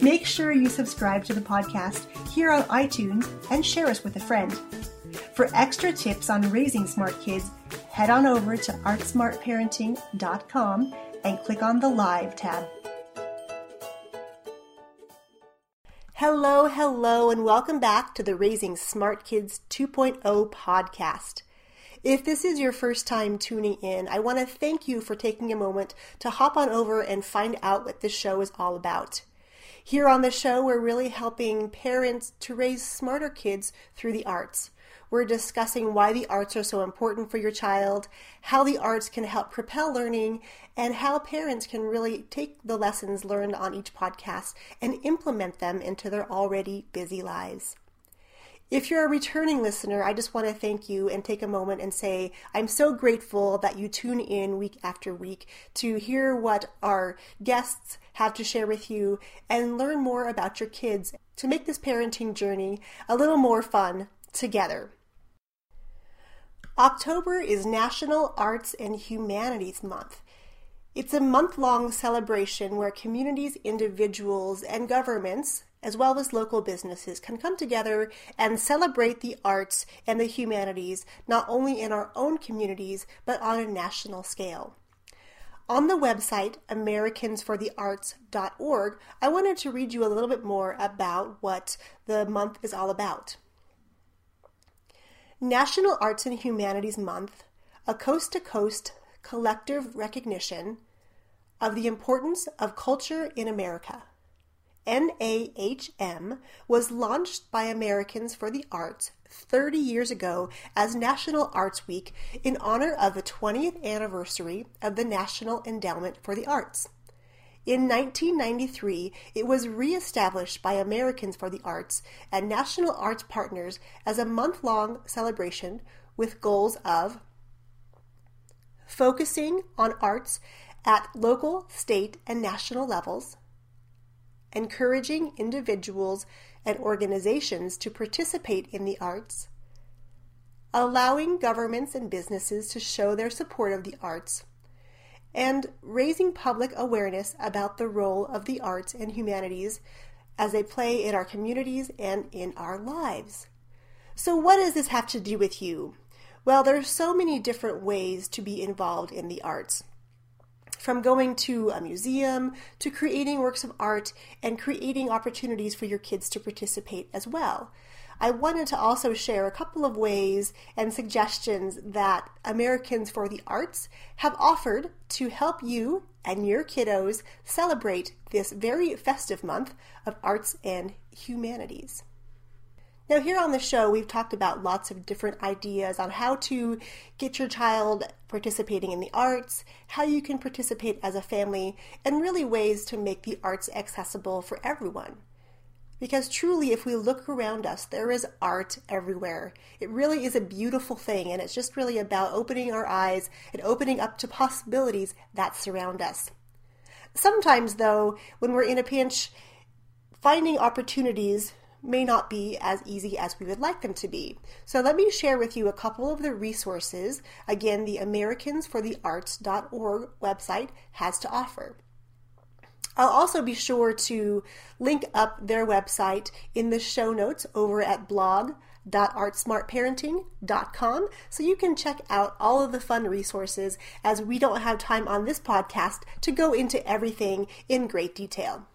Make sure you subscribe to the podcast here on iTunes and share us with a friend. For extra tips on raising smart kids, head on over to artsmartparenting.com and click on the Live tab. Hello, hello, and welcome back to the Raising Smart Kids 2.0 podcast. If this is your first time tuning in, I want to thank you for taking a moment to hop on over and find out what this show is all about. Here on the show, we're really helping parents to raise smarter kids through the arts. We're discussing why the arts are so important for your child, how the arts can help propel learning, and how parents can really take the lessons learned on each podcast and implement them into their already busy lives. If you're a returning listener, I just want to thank you and take a moment and say I'm so grateful that you tune in week after week to hear what our guests have to share with you and learn more about your kids to make this parenting journey a little more fun together. October is National Arts and Humanities Month. It's a month long celebration where communities, individuals, and governments as well as local businesses, can come together and celebrate the arts and the humanities, not only in our own communities, but on a national scale. On the website, AmericansForTheArts.org, I wanted to read you a little bit more about what the month is all about. National Arts and Humanities Month, a coast to coast collective recognition of the importance of culture in America. NAHM was launched by Americans for the Arts 30 years ago as National Arts Week in honor of the 20th anniversary of the National Endowment for the Arts. In 1993, it was reestablished by Americans for the Arts and National Arts Partners as a month long celebration with goals of focusing on arts at local, state, and national levels encouraging individuals and organizations to participate in the arts, allowing governments and businesses to show their support of the arts, and raising public awareness about the role of the arts and humanities as they play in our communities and in our lives. So, what does this have to do with you? Well, there are so many different ways to be involved in the arts from going to a museum to creating works of art and creating opportunities for your kids to participate as well. I wanted to also share a couple of ways and suggestions that Americans for the Arts have offered to help you and your kiddos celebrate this very festive month of arts and humanities. Now, here on the show, we've talked about lots of different ideas on how to get your child participating in the arts, how you can participate as a family, and really ways to make the arts accessible for everyone. Because truly, if we look around us, there is art everywhere. It really is a beautiful thing, and it's just really about opening our eyes and opening up to possibilities that surround us. Sometimes, though, when we're in a pinch, finding opportunities may not be as easy as we would like them to be. So let me share with you a couple of the resources, again, the AmericansForTheArts.org website has to offer. I'll also be sure to link up their website in the show notes over at blog.artsmartparenting.com so you can check out all of the fun resources as we don't have time on this podcast to go into everything in great detail.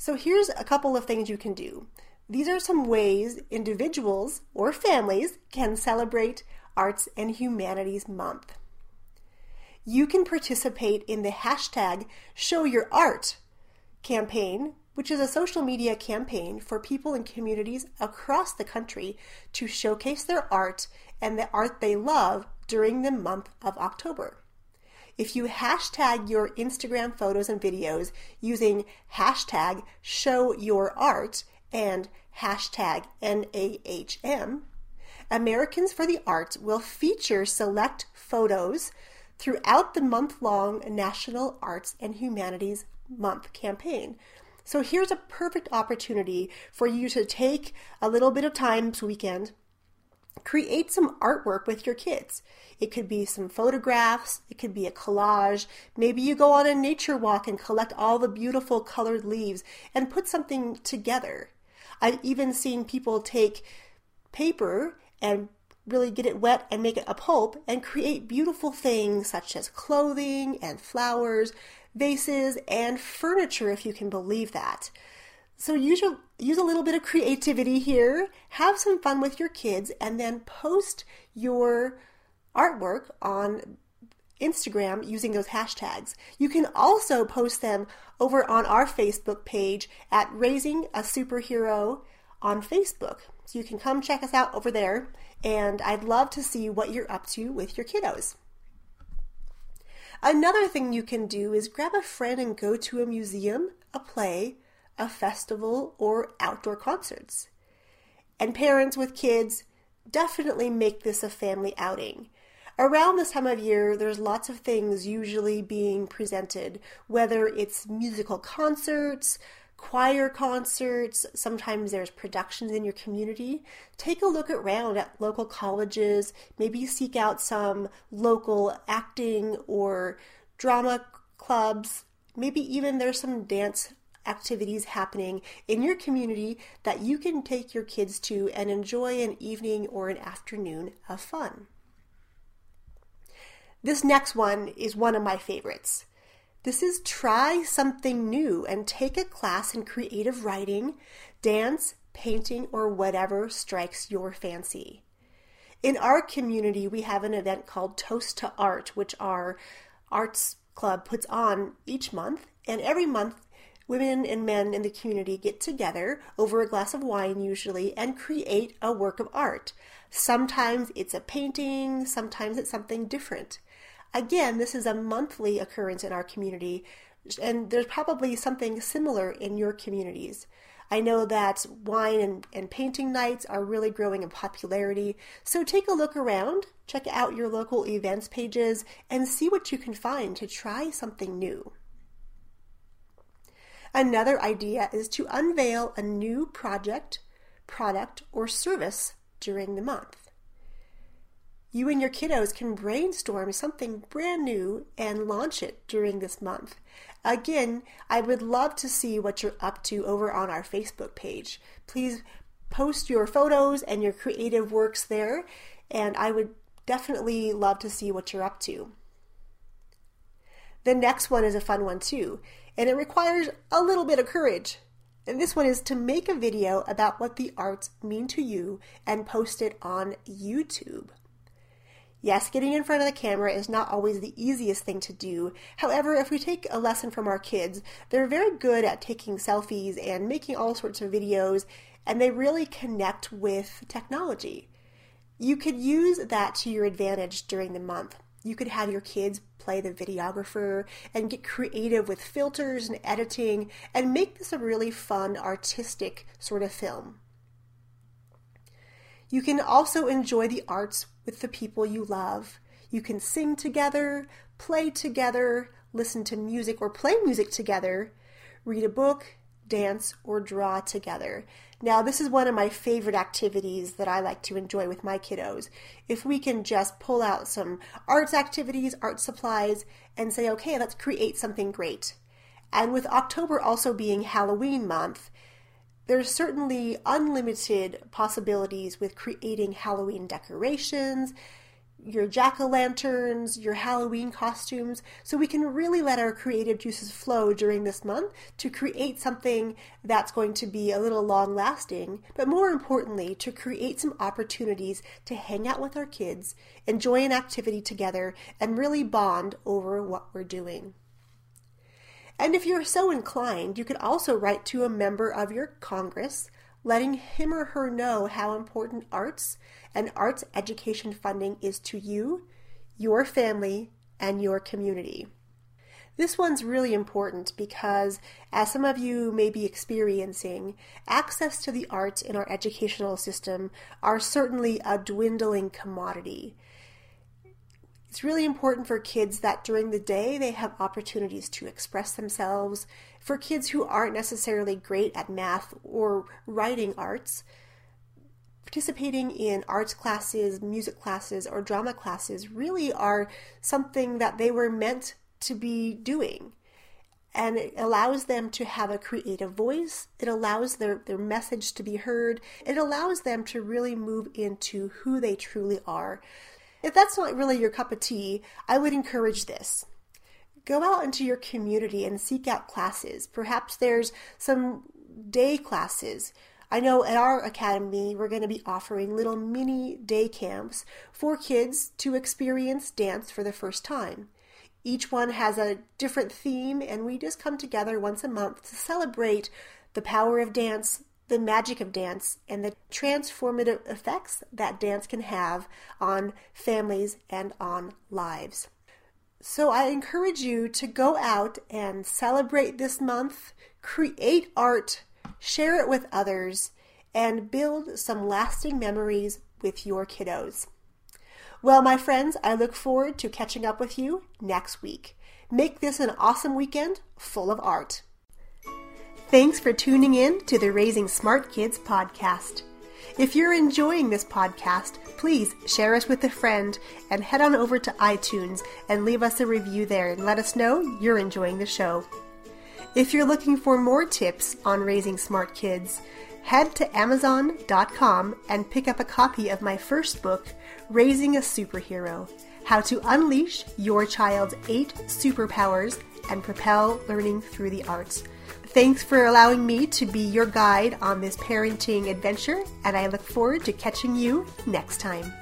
So here's a couple of things you can do. These are some ways individuals or families can celebrate Arts and Humanities Month. You can participate in the hashtag Show Your Art campaign, which is a social media campaign for people in communities across the country to showcase their art and the art they love during the month of October. If you hashtag your Instagram photos and videos using hashtag show your art and hashtag NAHM, Americans for the Arts will feature select photos throughout the month long National Arts and Humanities Month campaign. So here's a perfect opportunity for you to take a little bit of time this weekend, create some artwork with your kids. It could be some photographs, it could be a collage. Maybe you go on a nature walk and collect all the beautiful colored leaves and put something together. I've even seen people take paper and really get it wet and make it a pulp and create beautiful things such as clothing and flowers, vases, and furniture, if you can believe that. So use, use a little bit of creativity here, have some fun with your kids, and then post your artwork on Instagram using those hashtags. You can also post them over on our Facebook page at Raising a Superhero on Facebook. So you can come check us out over there, and I'd love to see what you're up to with your kiddos. Another thing you can do is grab a friend and go to a museum, a play, a festival, or outdoor concerts. And parents with kids, definitely make this a family outing. Around this time of year, there's lots of things usually being presented, whether it's musical concerts, choir concerts, sometimes there's productions in your community. Take a look around at local colleges, maybe seek out some local acting or drama clubs. Maybe even there's some dance activities happening in your community that you can take your kids to and enjoy an evening or an afternoon of fun. This next one is one of my favorites. This is try something new and take a class in creative writing, dance, painting, or whatever strikes your fancy. In our community, we have an event called Toast to Art, which our arts club puts on each month. And every month, women and men in the community get together over a glass of wine, usually, and create a work of art. Sometimes it's a painting, sometimes it's something different. Again, this is a monthly occurrence in our community, and there's probably something similar in your communities. I know that wine and, and painting nights are really growing in popularity, so take a look around, check out your local events pages, and see what you can find to try something new. Another idea is to unveil a new project, product, or service during the month you and your kiddos can brainstorm something brand new and launch it during this month. Again, I would love to see what you're up to over on our Facebook page. Please post your photos and your creative works there, and I would definitely love to see what you're up to. The next one is a fun one too, and it requires a little bit of courage. And this one is to make a video about what the arts mean to you and post it on YouTube. Yes, getting in front of the camera is not always the easiest thing to do. However, if we take a lesson from our kids, they're very good at taking selfies and making all sorts of videos, and they really connect with technology. You could use that to your advantage during the month. You could have your kids play the videographer and get creative with filters and editing and make this a really fun, artistic sort of film. You can also enjoy the arts with the people you love. You can sing together, play together, listen to music or play music together, read a book, dance, or draw together. Now, this is one of my favorite activities that I like to enjoy with my kiddos. If we can just pull out some arts activities, art supplies, and say, okay, let's create something great. And with October also being Halloween month, there's certainly unlimited possibilities with creating Halloween decorations, your jack o' lanterns, your Halloween costumes, so we can really let our creative juices flow during this month to create something that's going to be a little long lasting, but more importantly, to create some opportunities to hang out with our kids, enjoy an activity together, and really bond over what we're doing. And if you're so inclined, you could also write to a member of your Congress, letting him or her know how important arts and arts education funding is to you, your family, and your community. This one's really important because, as some of you may be experiencing, access to the arts in our educational system are certainly a dwindling commodity. It's really important for kids that during the day they have opportunities to express themselves. For kids who aren't necessarily great at math or writing arts, participating in arts classes, music classes, or drama classes really are something that they were meant to be doing. And it allows them to have a creative voice. It allows their, their message to be heard. It allows them to really move into who they truly are. If that's not really your cup of tea, I would encourage this. Go out into your community and seek out classes. Perhaps there's some day classes. I know at our academy, we're going to be offering little mini day camps for kids to experience dance for the first time. Each one has a different theme, and we just come together once a month to celebrate the power of dance, the magic of dance, and the transformative effects that dance can have on families and on lives. So I encourage you to go out and celebrate this month, create art, share it with others, and build some lasting memories with your kiddos. Well, my friends, I look forward to catching up with you next week. Make this an awesome weekend full of art. Thanks for tuning in to the Raising Smart Kids podcast. If you're enjoying this podcast, please share us with a friend and head on over to iTunes and leave us a review there and let us know you're enjoying the show. If you're looking for more tips on raising smart kids, head to Amazon.com and pick up a copy of my first book, Raising a Superhero How to Unleash Your Child's Eight Superpowers and Propel Learning Through the Arts. Thanks for allowing me to be your guide on this parenting adventure, and I look forward to catching you next time.